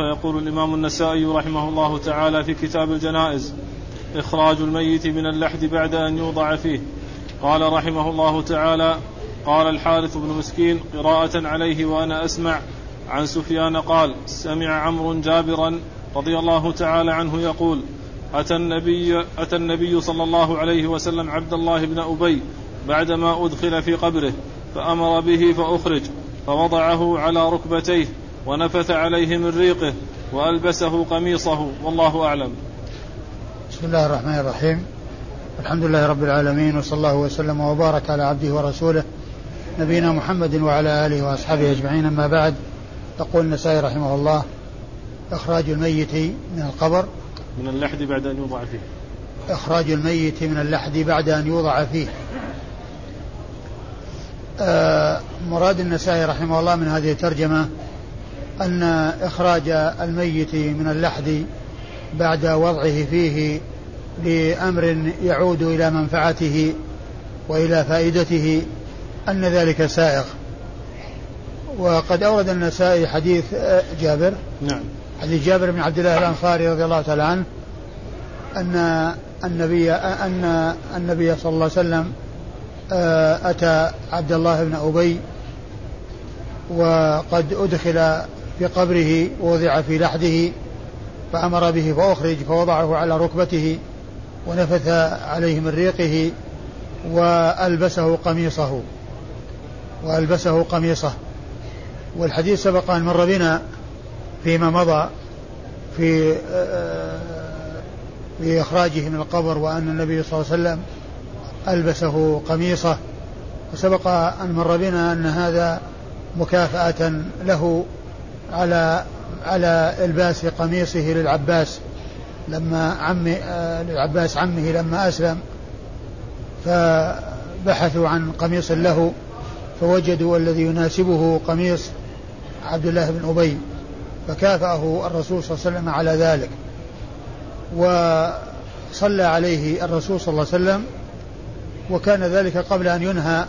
فيقول الإمام النسائي رحمه الله تعالى في كتاب الجنائز إخراج الميت من اللحد بعد أن يوضع فيه. قال رحمه الله تعالى قال الحارث بن مسكين قراءة عليه وأنا أسمع عن سفيان قال سمع عمرو جابرا رضي الله تعالى عنه يقول أتى النبي أتى النبي صلى الله عليه وسلم عبد الله بن أبي بعدما أدخل في قبره فأمر به فأخرج فوضعه على ركبتيه ونفث عليه من ريقه وألبسه قميصه والله أعلم. بسم الله الرحمن الرحيم. الحمد لله رب العالمين وصلى الله وسلم وبارك على عبده ورسوله نبينا محمد وعلى آله وأصحابه أجمعين. أما بعد يقول النسائي رحمه الله إخراج الميت من القبر. من اللحد بعد أن يوضع فيه. إخراج الميت من اللحد بعد أن يوضع فيه. آه مراد النسائي رحمه الله من هذه الترجمة أن إخراج الميت من اللحد بعد وضعه فيه لأمر يعود إلى منفعته وإلى فائدته أن ذلك سائغ. وقد أورد النسائي حديث آه، جابر. نعم. حديث جابر بن عبد الله الأنصاري رضي الله تعالى عنه أن النبي أن النبي صلى الله عليه وسلم آه، أتى عبد الله بن أبي وقد أدخل في قبره ووضع في لحده فأمر به فأخرج فوضعه على ركبته ونفث عليه من ريقه وألبسه قميصه وألبسه قميصه. والحديث سبق أن مر بنا فيما مضى في في إخراجه من القبر وأن النبي صلى الله عليه وسلم ألبسه قميصه. وسبق أن مر بنا أن هذا مكافأة له على على إلباس قميصه للعباس لما عمي للعباس عمه لما أسلم فبحثوا عن قميص له فوجدوا الذي يناسبه قميص عبد الله بن أبي فكافأه الرسول صلى الله عليه وسلم على ذلك. وصلى عليه الرسول صلى الله عليه وسلم وكان ذلك قبل أن ينهى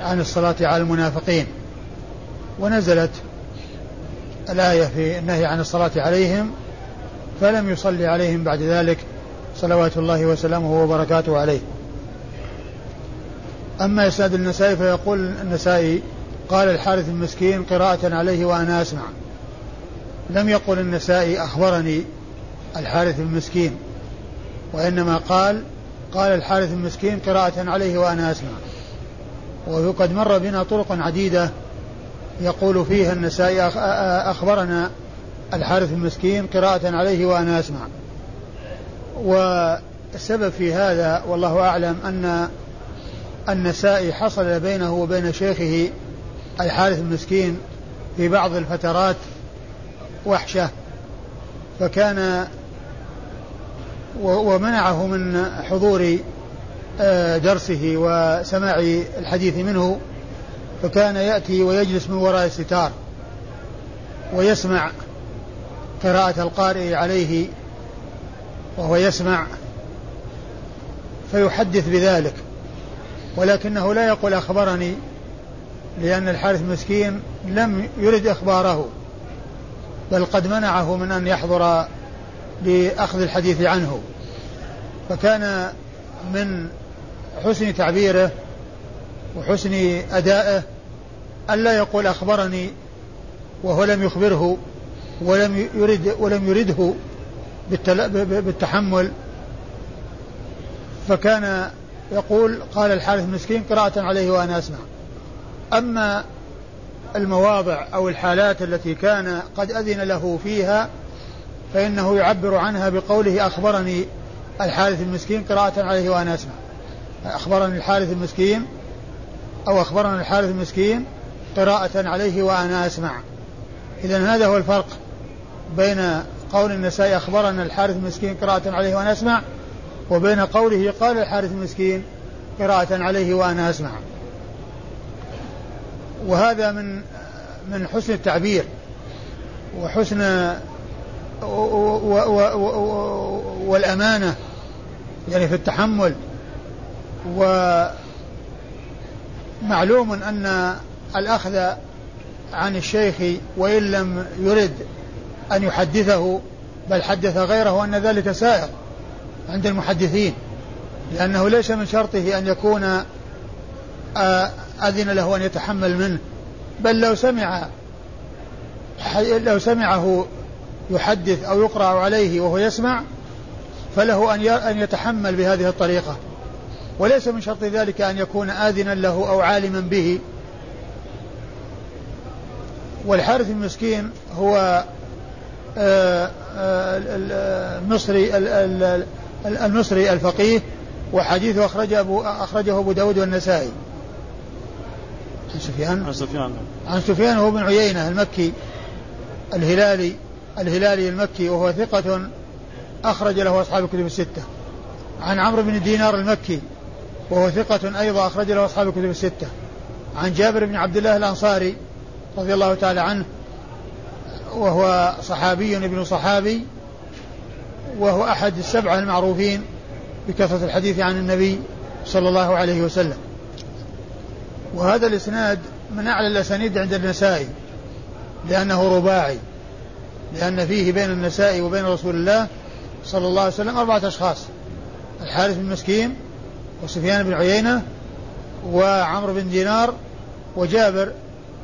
عن الصلاة على المنافقين. ونزلت الآية في النهي عن الصلاة عليهم فلم يصلي عليهم بعد ذلك صلوات الله وسلامه وبركاته عليه. أما إسناد النسائي فيقول النسائي قال الحارث المسكين قراءة عليه وأنا أسمع. لم يقل النسائي أخبرني الحارث المسكين وإنما قال قال الحارث المسكين قراءة عليه وأنا أسمع. وقد مر بنا طرق عديدة يقول فيها النسائي أخبرنا الحارث المسكين قراءة عليه وأنا أسمع. والسبب في هذا والله أعلم أن النسائي حصل بينه وبين شيخه الحارث المسكين في بعض الفترات وحشة فكان ومنعه من حضور آه، درسه وسماع الحديث منه. فكان يأتي ويجلس من وراء الستار ويسمع قراءة القارئ عليه وهو يسمع فيحدث بذلك. ولكنه لا يقول أخبرني لأن الحارث مسكين لم يرد إخباره بل قد منعه من أن يحضر لأخذ الحديث عنه. فكان من حسن تعبيره وحسن أدائه ألا يقول أخبرني وهو لم يخبره ولم يرد ولم يرده بالتحمل. فكان يقول قال الحارث مسكين قراءة عليه وأنا أسمع. أما المواضع أو الحالات التي كان قد أذن له فيها فإنه يعبر عنها بقوله أخبرني الحارث المسكين قراءة عليه وأنا أسمع. أخبرني الحارث المسكين أو أخبرنا الحارث المسكين قراءة عليه وأنا أسمع. إذا هذا هو الفرق بين قول النسائي أخبرنا الحارث المسكين قراءة عليه وأنا أسمع وبين قوله قال الحارث المسكين قراءة عليه وأنا أسمع. وهذا من من حسن التعبير وحسن والأمانة يعني في التحمل ومعلوم أن الأخذ عن الشيخ وإن لم يرد أن يحدثه بل حدث غيره وأن ذلك سائر عند المحدثين لأنه ليس من شرطه أن يكون آه، أذن له أن يتحمل منه بل لو سمع لو سمعه يحدث أو يقرأ عليه وهو يسمع فله أن أن يتحمل بهذه الطريقة. وليس من شرط ذلك أن يكون آذنا له أو عالما به. والحارث المسكين هو آه، آه، المصري المصري الفقيه وحديثه أخرجه أبو أخرجه أبو داود والنسائي. عن سفيان؟ عن سفيان. عن سفيان هو بن عيينة المكي الهلالي الهلالي المكي وهو ثقة أخرج له أصحاب الكتب الستة. عن عمرو بن دينار المكي وهو ثقة أيضا أخرج له أصحاب الكتب الستة. عن جابر بن عبد الله الأنصاري رضي الله تعالى عنه وهو صحابي ابن صحابي وهو أحد السبعة المعروفين بكثرة الحديث عن النبي صلى الله عليه وسلم. وهذا الإسناد من أعلى الأسانيد عند النسائي لأنه رباعي لأن فيه بين النسائي وبين رسول الله صلى الله عليه وسلم أربعة أشخاص الحارث بن مسكين وسفيان بن عيينة وعمرو بن دينار وجابر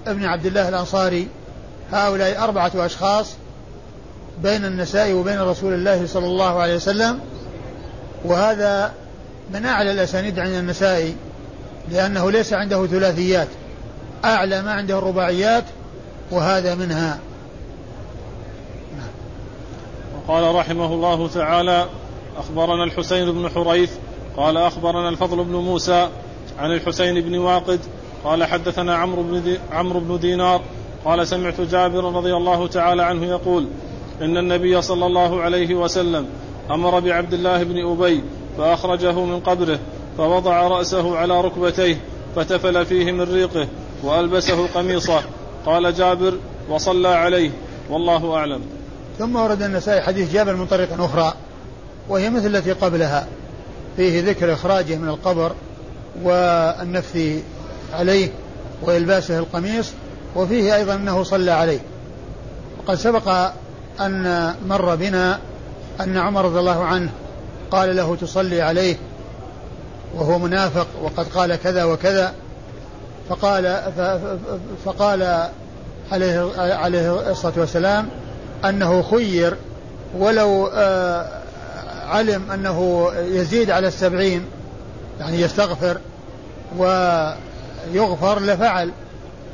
ابن عبد الله الأنصاري. هؤلاء أربعة أشخاص بين النساء وبين رسول الله صلى الله عليه وسلم. وهذا من أعلى الأسانيد عند النسائي لأنه ليس عنده ثلاثيات. أعلى ما عنده الرباعيات وهذا منها. وقال رحمه الله تعالى أخبرنا الحسين بن حريث قال أخبرنا الفضل بن موسى عن الحسين بن واقد قال حدثنا عمرو بن دي عمرو بن دينار قال سمعت جابر رضي الله تعالى عنه يقول إن النبي صلى الله عليه وسلم أمر بعبد الله بن أبي فأخرجه من قبره فوضع رأسه على ركبتيه فتفل فيه من ريقه وألبسه قميصه. قال جابر وصلى عليه. والله أعلم. ثم ورد النسائي حديث جابر من طريق أخرى وهي مثل التي قبلها. فيه ذكر إخراجه من القبر والنفث عليه وإلباسه القميص وفيه أيضا أنه صلى عليه. وقد سبق أن مر بنا أن عمر رضي الله عنه قال له تصلي عليه وهو منافق وقد قال كذا وكذا فقال فقال عليه عليه الصلاة والسلام أنه خير ولو آه، علم أنه يزيد على السبعين يعني يستغفر ويغفر لفعل.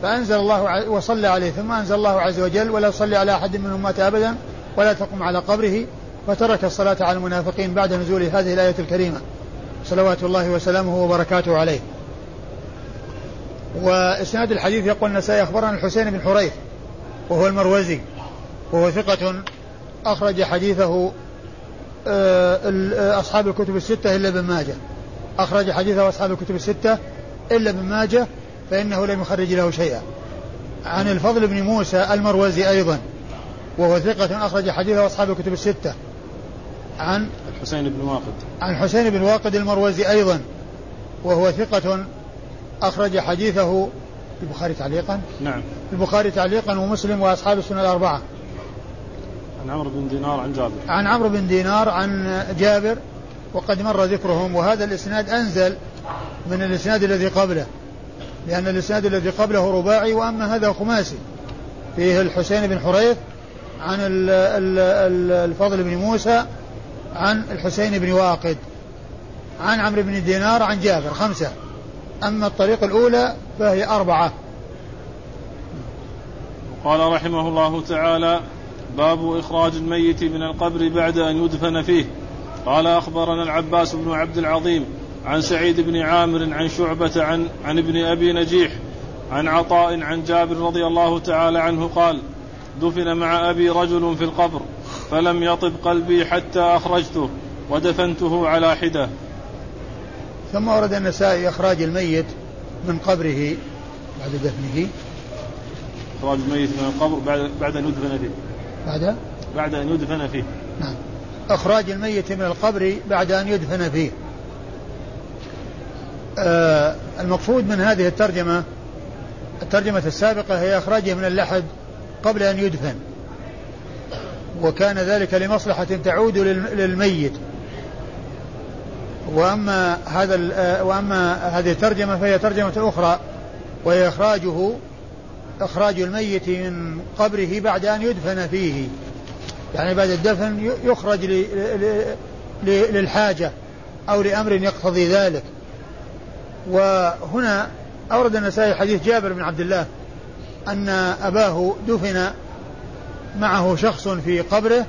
فأنزل الله وصلى عليه. ثم أنزل الله عز وجل ولا تصلي على أحد منهم مات أبدا ولا تقم على قبره. فترك الصلاة على المنافقين بعد نزول هذه الآية الكريمة. صلوات الله وسلامه وبركاته عليه. وإسناد الحديث يقول النسائي أخبرنا الحسين بن حريث وهو المروزي وهو ثقة أخرج حديثه أصحاب الكتب الستة إلا ابن ماجه. أخرج حديثه أصحاب الكتب الستة إلا ابن ماجه فإنه لم يخرج له شيئا. عن الفضل بن موسى المروزي أيضا وهو ثقة أخرج حديثه أصحاب الكتب الستة. عن الحسين بن واقد. عن حسين بن واقد المروزي أيضا وهو ثقة أخرج حديثه. البخاري تعليقا؟ نعم. البخاري تعليقا ومسلم وأصحاب السنة الأربعة. عن عمرو بن دينار عن جابر. عن عمرو بن دينار عن جابر وقد مر ذكرهم وهذا الإسناد أنزل من الإسناد الذي قبله لأن الإسناد الذي قبله رباعي وأما هذا خماسي. فيه الحسين بن حريث عن الفضل بن موسى عن الحسين بن واقد. عن عمرو بن دينار عن جابر خمسة. أما الطريقة الأولى فهي أربعة. قال رحمه الله تعالى باب إخراج الميت من القبر بعد أن يدفن فيه. قال أخبرنا العباس بن عبد العظيم عن سعيد بن عامر عن شعبة عن عن ابن أبي نجيح عن عطاء عن جابر رضي الله تعالى عنه قال دفن مع أبي رجل في القبر فلم يطب قلبي حتى أخرجته ودفنته على حدة. ثم ورد النسائي إخراج الميت من قبره بعد دفنه. إخراج الميت من القبر بعد بعد أن يدفن فيه. بعد؟ بعد أن يدفن فيه. نعم. إخراج الميت من القبر بعد أن يدفن فيه. آه المقصود من هذه الترجمة الترجمة السابقة هي إخراجه من اللحد قبل أن يدفن. وكان ذلك لمصلحة تعود للميت. وأما هذا وأما هذه الترجمة فهي ترجمة أخرى وهي إخراجه إخراج الميت من قبره بعد أن يدفن فيه. يعني بعد الدفن يخرج للحاجة أو لأمر يقتضي ذلك. وهنا أورد النسائي حديث جابر بن عبد الله أن أباه دفن معه شخص في قبره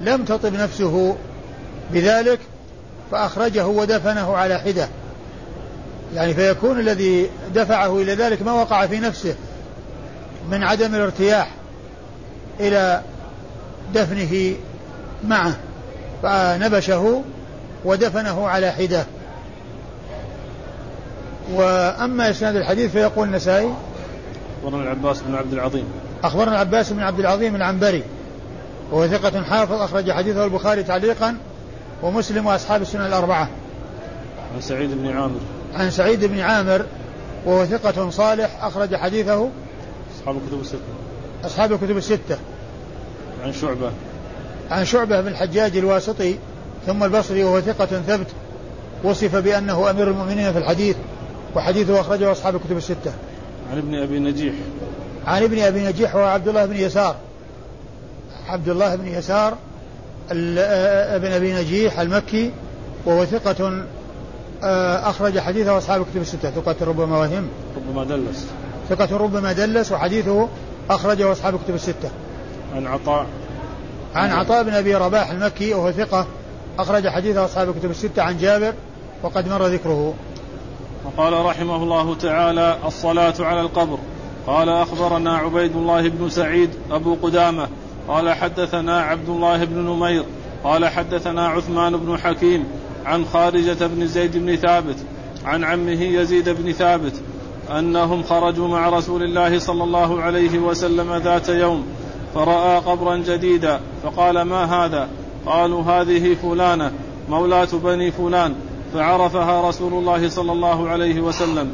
لم تطب نفسه بذلك فأخرجه ودفنه على حدة. يعني فيكون الذي دفعه إلى ذلك ما وقع في نفسه. من عدم الارتياح إلى دفنه معه فنبشه ودفنه على حده وأما إسناد الحديث فيقول النسائي أخبرنا العباس بن عبد العظيم. أخبرنا العباس بن عبد العظيم العنبري وهو ثقة حافظ أخرج حديثه البخاري تعليقا ومسلم وأصحاب السنن الأربعة. عن سعيد بن عامر. عن سعيد بن عامر وهو ثقة صالح أخرج حديثه أصحاب الكتب الستة. أصحاب الكتب الستة. عن شعبة. عن شعبة بن الحجاج الواسطي ثم البصري وهو ثقة ثبت وصف بأنه أمير المؤمنين في الحديث وحديثه أخرجه أصحاب الكتب الستة. عن ابن أبي نجيح. عن ابن أبي نجيح وهو عبد الله بن يسار. عبد الله بن يسار ابن أبي نجيح المكي وهو ثقة آه، أخرج حديثه أصحاب الكتب الستة. ثقة ربما وهم. ربما دلس. ثقة ربما دلس وحديثه أخرجه أصحاب الكتب الستة. عن عطاء. عن عطاء بن أبي رباح المكي وهو ثقة أخرج حديثه أصحاب الكتب الستة عن جابر وقد مر ذكره. وقال رحمه الله تعالى الصلاة على القبر. قال أخبرنا عبيد الله بن سعيد أبو قدامة. قال حدثنا عبد الله بن نمير. قال حدثنا عثمان بن حكيم عن خارجة بن زيد بن ثابت عن عمه يزيد بن ثابت أنهم خرجوا مع رسول الله صلى الله عليه وسلم ذات يوم فرأى قبرا جديدا فقال ما هذا؟ قالوا هذه فلانة مولاة بني فلان. فعرفها رسول الله صلى الله عليه وسلم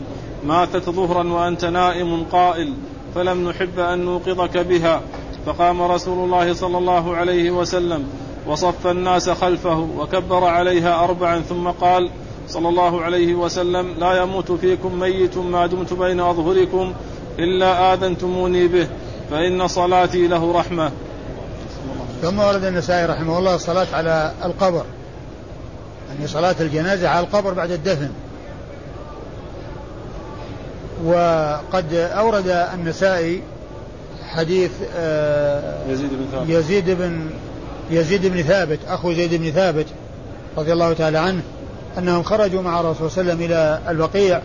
ماتت ظهرا وأنت نائم قائل فلم نحب أن نوقظك بها. فقام رسول الله صلى الله عليه وسلم وصف الناس خلفه وكبر عليها أربعا ثم قال صلى الله عليه وسلم لا يموت فيكم ميت ما دمت بين أظهركم إلا آذنتموني به فإن صلاتي له رحمة. ثم ورد النسائي رحمه الله الصلاة على القبر. يعني صلاة الجنازة على القبر بعد الدفن. وقد أورد النسائي حديث آه، يزيد بن ثابت. يزيد بن يزيد بن ثابت أخو زيد بن ثابت رضي الله تعالى عنه أنهم خرجوا مع الرسول صلى الله عليه وسلم إلى البقيع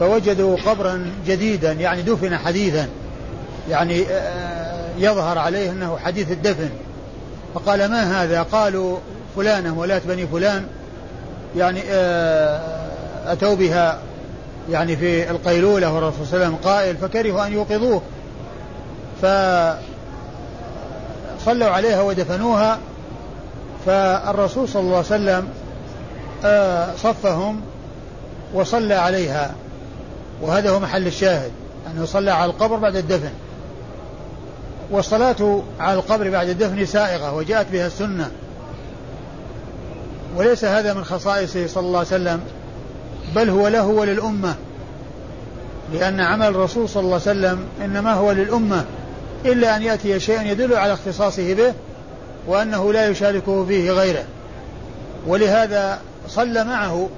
فوجدوا قبرا جديدا يعني دفن حديثا يعني آه، يظهر عليه أنه حديث الدفن. فقال ما هذا؟ قالوا فلانة ولاة بني فلان يعني آه، أتوا بها يعني في القيلولة والرسول صلى الله عليه وسلم قائل فكرهوا أن يوقظوه. فصلوا عليها ودفنوها فالرسول صلى الله عليه وسلم صفهم وصلى عليها. وهذا هو محل الشاهد أنه صلى على القبر بعد الدفن. والصلاة على القبر بعد الدفن سائغة وجاءت بها السنة. وليس هذا من خصائصه صلى الله عليه وسلم بل هو له وللأمة. لأن عمل الرسول صلى الله عليه وسلم إنما هو للأمة إلا أن يأتي شيء يدل على اختصاصه به وأنه لا يشاركه فيه غيره. ولهذا صلى معه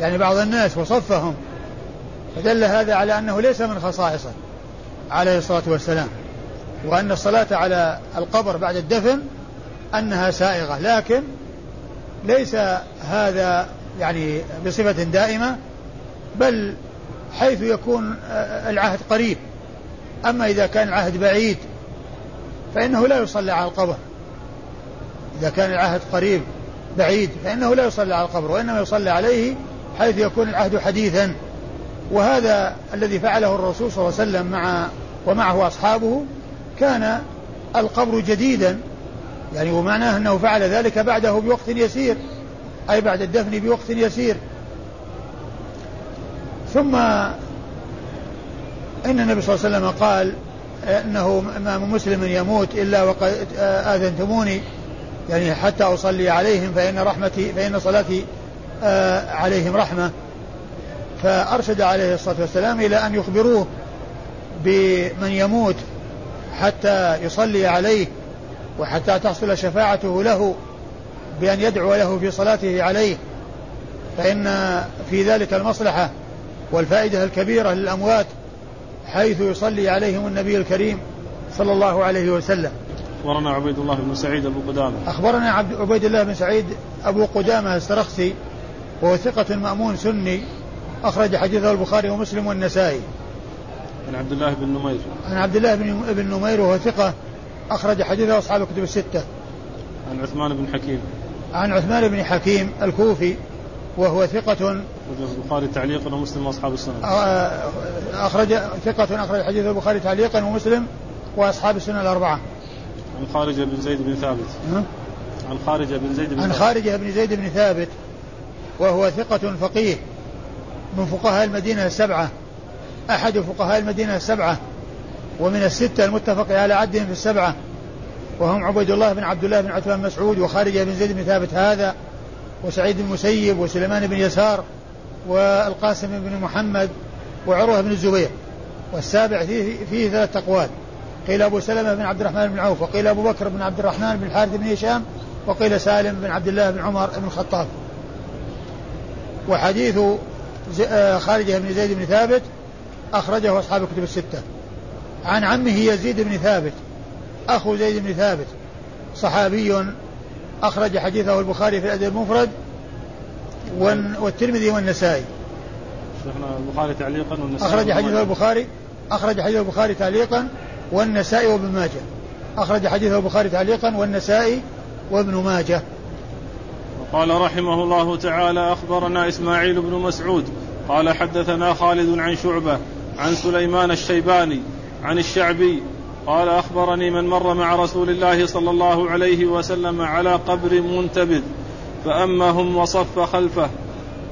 يعني بعض الناس وصفهم فدل هذا على أنه ليس من خصائصه عليه الصلاة والسلام وأن الصلاة على القبر بعد الدفن أنها سائغة لكن ليس هذا يعني بصفة دائمة بل حيث يكون العهد قريب. أما إذا كان العهد بعيد فإنه لا يصلى على القبر. إذا كان العهد قريب بعيد فإنه لا يصلى على القبر وإنما يصلى عليه حيث يكون العهد حديثا. وهذا الذي فعله الرسول صلى الله عليه وسلم مع ومعه أصحابه كان القبر جديدا. يعني ومعناه أنه فعل ذلك بعده بوقت يسير أي بعد الدفن بوقت يسير. ثم إن النبي صلى الله عليه وسلم قال إنه امام مسلم يموت إلا وقد آذنتموني. يعني حتى أصلي عليهم فإن رحمتي فإن صلاتي آه، عليهم رحمة. فأرشد عليه الصلاة والسلام إلى أن يخبروه بمن يموت حتى يصلي عليه وحتى تحصل شفاعته له بأن يدعو له في صلاته عليه. فإن في ذلك المصلحة والفائدة الكبيرة للأموات حيث يصلي عليهم النبي الكريم صلى الله عليه وسلم. أخبرنا عبيد الله بن سعيد أبو قدامة. أخبرنا عبد عبيد الله بن سعيد أبو قدامة السرخسي وهو ثقة مأمون سني أخرج حديثه البخاري ومسلم والنسائي. عن عبد الله بن نمير. عن عبد الله بن نمير وهو ثقة أخرج حديثه أصحاب الكتب الستة. عن عثمان بن حكيم. عن عثمان بن حكيم الكوفي وهو ثقة. البخاري تعليقا ومسلم واصحاب السنن آه، أخرج ثقة أخرج حديث البخاري تعليقا ومسلم وأصحاب السنن الأربعة. عن خارجة بن زيد بن ثابت. عن خارجة بن زيد بن عن خارجة بن زيد بن ثابت وهو ثقة فقيه من فقهاء المدينة السبعة أحد فقهاء المدينة السبعة ومن الستة المتفق على عدهم في السبعة وهم عبيد الله بن عبد الله بن عثمان مسعود وخارجة بن زيد بن ثابت هذا وسعيد بن المسيب وسليمان بن يسار والقاسم بن محمد وعروة بن الزبير والسابع فيه, فيه ثلاث أقوال. قيل أبو سلمة بن عبد الرحمن بن عوف وقيل أبو بكر بن عبد الرحمن بن الحارث بن هشام وقيل سالم بن عبد الله بن عمر بن الخطاب. وحديث آه، خارجة بن زيد بن ثابت أخرجه أصحاب الكتب الستة. عن عمه يزيد بن ثابت أخو زيد بن ثابت صحابي أخرج حديثه البخاري في الأدب المفرد والترمذي والنسائي. شيخنا البخاري تعليقا والنسائي أخرج حديثه البخاري أخرج حديث البخاري تعليقا والنسائي وابن ماجه. أخرج حديثه البخاري تعليقا والنسائي وابن ماجه. قال رحمه الله تعالى أخبرنا إسماعيل بن مسعود قال حدثنا خالد عن شعبة عن سليمان الشيباني عن الشعبي قال أخبرني من مر مع رسول الله صلى الله عليه وسلم على قبر منتبذ فامهم وصف خلفه.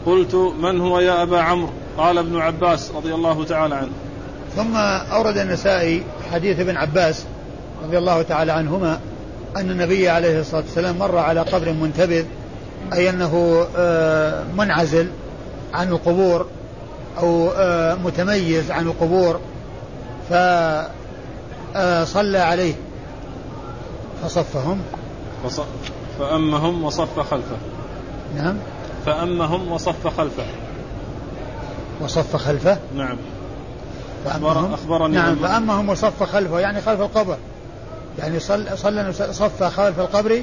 قلت من هو يا أبا عمرو؟ قال ابن عباس رضي الله تعالى عنه. ثم أورد النسائي حديث ابن عباس رضي الله تعالى عنهما أن النبي عليه الصلاة والسلام مر على قبر منتبذ أي أنه آه، منعزل عن القبور أو آه، متميز عن القبور ف آه، عليه. فصفهم. وص... فأمهم وصف خلفه. نعم. فأمهم وصف خلفه. وصف خلفه؟ نعم. فأمهم أخبرني نعم فأمهم وصف خلفه يعني خلف القبر. يعني صلى صلى صف خلف القبر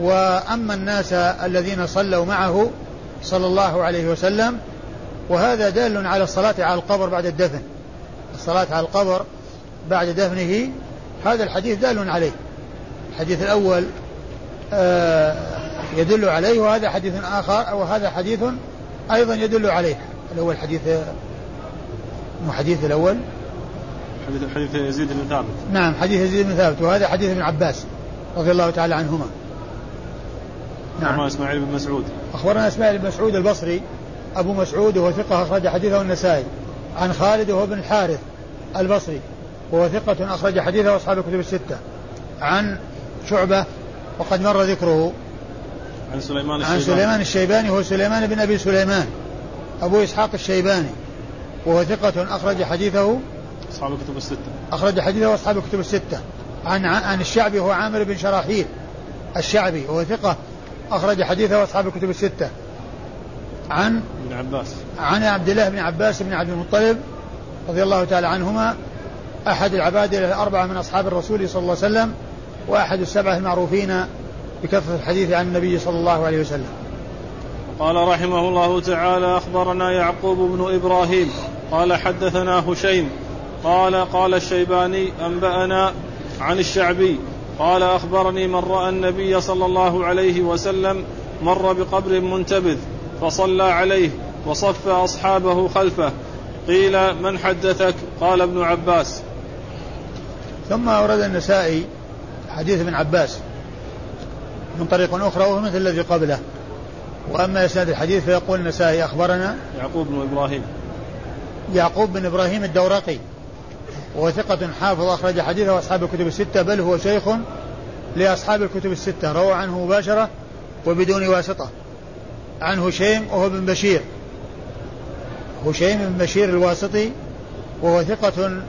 وأما الناس الذين صلوا معه صلى الله عليه وسلم وهذا دال على الصلاة على القبر بعد الدفن. الصلاة على القبر بعد دفنه هذا الحديث دال عليه. الحديث الأول آه، يدل عليه وهذا حديث آخر وهذا حديث أيضا يدل عليه. الأول حديث مو حديث الأول. حديث حديث يزيد بن ثابت. نعم حديث يزيد بن ثابت وهذا حديث ابن عباس رضي الله تعالى عنهما. نعم. أخبرنا إسماعيل بن مسعود. أخبرنا إسماعيل بن مسعود البصري أبو مسعود وهو ثقة أخرج حديثه النسائي. عن خالد وهو بن الحارث البصري وهو ثقة أخرج حديثه أصحاب الكتب الستة. عن شعبة وقد مر ذكره. عن سليمان الشيباني. عن سليمان الشيباني هو سليمان بن أبي سليمان أبو إسحاق الشيباني. وهو ثقة أخرج حديثه أصحاب الكتب الستة. أخرج حديثه أصحاب الكتب الستة. عن عن الشعبي هو عامر بن شراحيل الشعبي وهو ثقة أخرج حديثه أصحاب الكتب الستة. عن ابن عباس. عن عبد الله بن عباس بن عبد المطلب رضي الله تعالى عنهما أحد العباد الأربعة من أصحاب الرسول صلى الله عليه وسلم وأحد السبعة المعروفين بكثرة الحديث عن النبي صلى الله عليه وسلم. قال رحمه الله تعالى أخبرنا يعقوب بن إبراهيم قال حدثنا هشيم قال قال الشيباني أنبأنا عن الشعبي قال أخبرني من رأى النبي صلى الله عليه وسلم مر بقبر منتبذ فصلى عليه وصف أصحابه خلفه. قيل من حدثك؟ قال ابن عباس. ثم أورد النسائي حديث ابن عباس من طريق أخرى وهو مثل الذي قبله. وأما إسناد الحديث فيقول النسائي أخبرنا يعقوب بن إبراهيم. يعقوب بن إبراهيم الدورقي وهو ثقة حافظ أخرج حديثه أصحاب الكتب الستة بل هو شيخ لأصحاب الكتب الستة روى عنه مباشرة وبدون واسطة. عن هشيم وهو بن بشير. هشيم بن بشير الواسطي وهو ثقة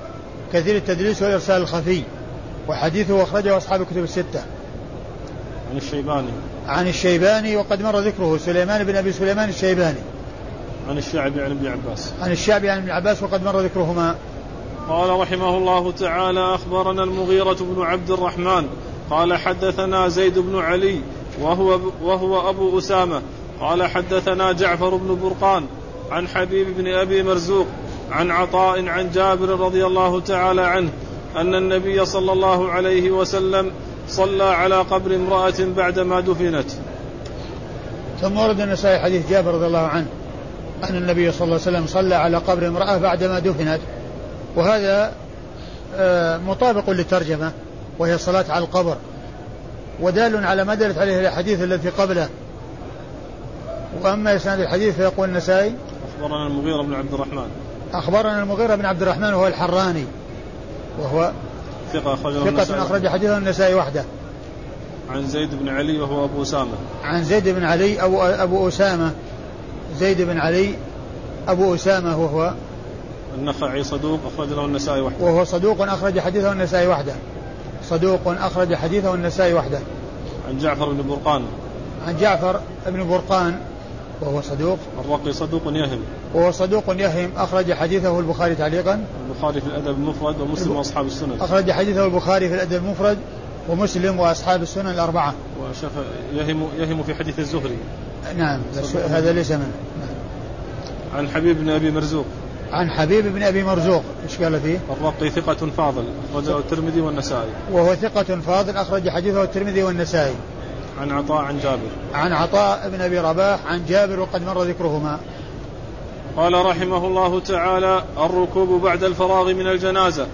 كثير التدريس والإرسال الخفي وحديثه أخرجه أصحاب الكتب الستة. عن الشيباني. عن الشيباني وقد مر ذكره سليمان بن أبي سليمان الشيباني. عن الشعبي عن ابن عباس. عن الشعبي عن ابن عباس وقد مر ذكرهما. قال رحمه الله تعالى أخبرنا المغيرة بن عبد الرحمن. قال حدثنا زيد بن علي وهو وهو أبو أسامة. قال حدثنا جعفر بن برقان عن حبيب بن أبي مرزوق عن عطاء عن جابر رضي الله تعالى عنه أن النبي صلى الله عليه وسلم صلى على قبر امرأة بعدما دفنت. ثم ورد النسائي حديث جابر رضي الله عنه. أن النبي صلى الله عليه وسلم صلى على قبر امرأة بعدما دفنت. وهذا آه، مطابق للترجمة وهي الصلاة على القبر. ودال على ما دلت عليه الأحاديث التي قبله. وأما إسناد الحديث فيقول النسائي أخبرنا المغيرة بن عبد الرحمن. أخبرنا المغيرة بن عبد الرحمن وهو الحراني. وهو ثقة أخرج ثقة أخرج حديثه النسائي وحده. عن زيد بن علي وهو أبو أسامة. عن زيد بن علي أبو أبو أسامة. زيد بن علي أبو أسامة وهو النخعي صدوق أخرج له النسائي وحده. وهو صدوق أخرج حديثه النسائي وحده. صدوق أخرج حديثه النسائي وحده. عن جعفر بن برقان. عن جعفر بن برقان وهو صدوق. الرقي صدوق يهم. وهو صدوق يهم أخرج حديثه البخاري تعليقا. البخاري في الأدب المفرد ومسلم وأصحاب السنن. أخرج حديثه البخاري في الأدب المفرد ومسلم وأصحاب السنن الأربعة. وشف يهم يهم في حديث الزهري. نعم هذا ليس منه نعم. عن حبيب بن أبي مرزوق. عن حبيب بن أبي مرزوق. إيش قال فيه؟ الرقي ثقة فاضل أخرجه الترمذي والنسائي. وهو ثقة فاضل أخرج حديثه الترمذي والنسائي. عن عطاء عن جابر. عن عطاء بن أبي رباح عن جابر وقد مر ذكرهما. قال رحمه الله تعالى الركوب بعد الفراغ من الجنازة.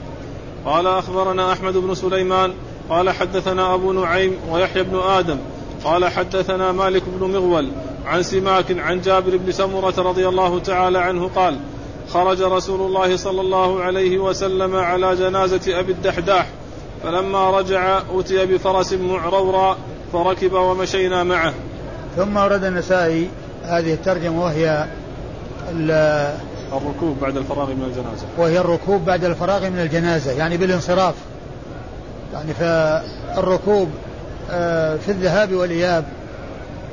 قال أخبرنا أحمد بن سليمان قال حدثنا أبو نعيم ويحيى بن آدم. قال حدثنا مالك بن مغول عن سماك عن جابر بن سمرة رضي الله تعالى عنه قال خرج رسول الله صلى الله عليه وسلم على جنازة أبي الدحداح فلما رجع أتي بفرس معرورا فركب ومشينا معه. ثم ورد النسائي هذه الترجمة وهي الركوب بعد الفراغ من الجنازة. وهي الركوب بعد الفراغ من الجنازة يعني بالانصراف. يعني فالركوب في الذهاب والإياب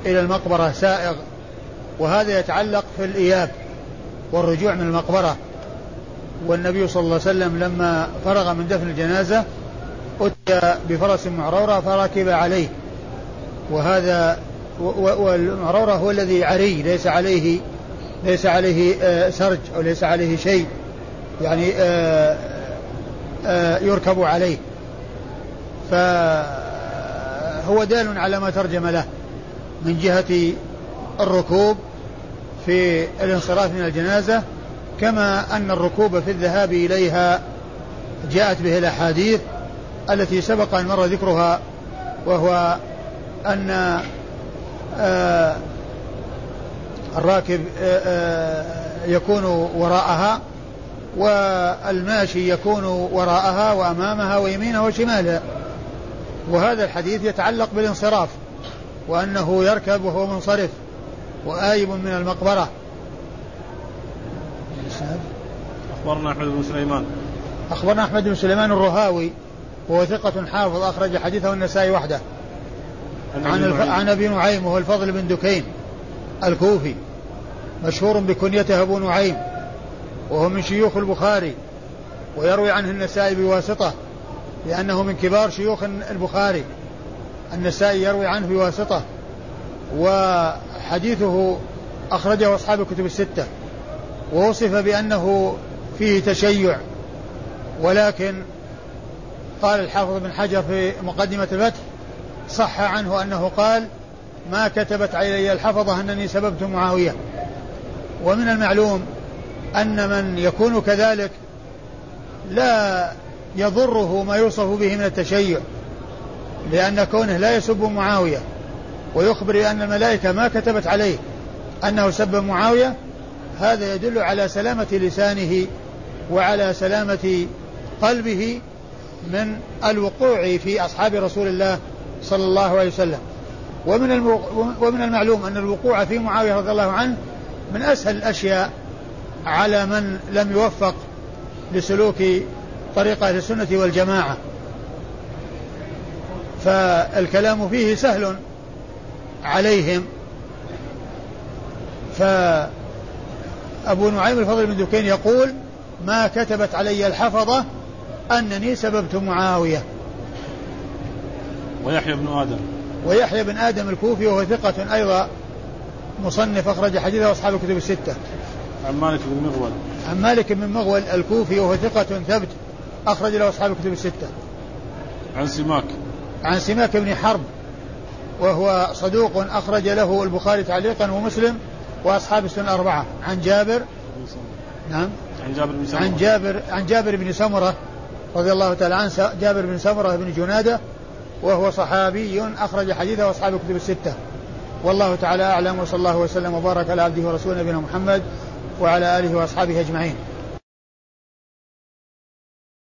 إلى المقبرة سائغ وهذا يتعلق في الإياب والرجوع من المقبرة. والنبي صلى الله عليه وسلم لما فرغ من دفن الجنازة أتي بفرس معرورة فركب عليه. وهذا والمعرورة هو الذي عري ليس عليه ليس عليه آه، سرج أو ليس عليه شيء. يعني آه، آه، يركب عليه. فهو دال على ما ترجم له من جهة الركوب في الانصراف من الجنازة كما أن الركوب في الذهاب إليها جاءت به الأحاديث التي سبق أن مر ذكرها وهو أن آه، الراكب آه، آه، يكون وراءها والماشي يكون وراءها وأمامها ويمينها وشمالها. وهذا الحديث يتعلق بالانصراف وأنه يركب وهو منصرف وآيب من المقبرة. أخبرنا أحمد بن سليمان. أخبرنا أحمد بن سليمان الرهاوي وهو ثقة حافظ أخرج حديثه النسائي وحده. عن, الف... عن أبي نعيم وهو الفضل بن دكين الكوفي مشهور بكنيته أبو نعيم وهو من شيوخ البخاري ويروي عنه النسائي بواسطة. لأنه من كبار شيوخ البخاري. النسائي يروي عنه بواسطة وحديثه أخرجه أصحاب الكتب الستة. ووصف بأنه فيه تشيع ولكن قال الحافظ بن حجر في مقدمة الفتح صح عنه أنه قال ما كتبت علي الحفظة أنني سببت معاوية. ومن المعلوم أن من يكون كذلك لا يضره ما يوصف به من التشيع لأن كونه لا يسب معاوية ويخبر أن الملائكة ما كتبت عليه أنه سب معاوية هذا يدل على سلامة لسانه وعلى سلامة قلبه من الوقوع في أصحاب رسول الله صلى الله عليه وسلم. ومن ومن المعلوم أن الوقوع في معاوية رضي الله عنه من أسهل الأشياء على من لم يوفق لسلوك طريق أهل السنة والجماعة. فالكلام فيه سهل عليهم. فأبو نعيم الفضل بن دكين يقول ما كتبت علي الحفظة أنني سببت معاوية. ويحيى بن آدم. ويحيى بن آدم الكوفي وهو ثقة أيضا مصنف أخرج حديثه أصحاب الكتب الستة. عن مالك بن مغول. عن مالك بن مغول الكوفي وهو ثقة ثبت أخرج له أصحاب الكتب الستة. عن سماك. عن سماك بن حرب وهو صدوق أخرج له البخاري تعليقا ومسلم وأصحاب السنة الأربعة. عن جابر نعم. عن جابر بن سمرة. عن جابر عن جابر بن سمرة رضي الله تعالى عنه جابر بن سمرة بن جنادة وهو صحابي أخرج حديثه أصحاب الكتب الستة. والله تعالى أعلم وصلى الله وسلم وبارك على عبده ورسوله نبينا محمد وعلى آله وأصحابه أجمعين.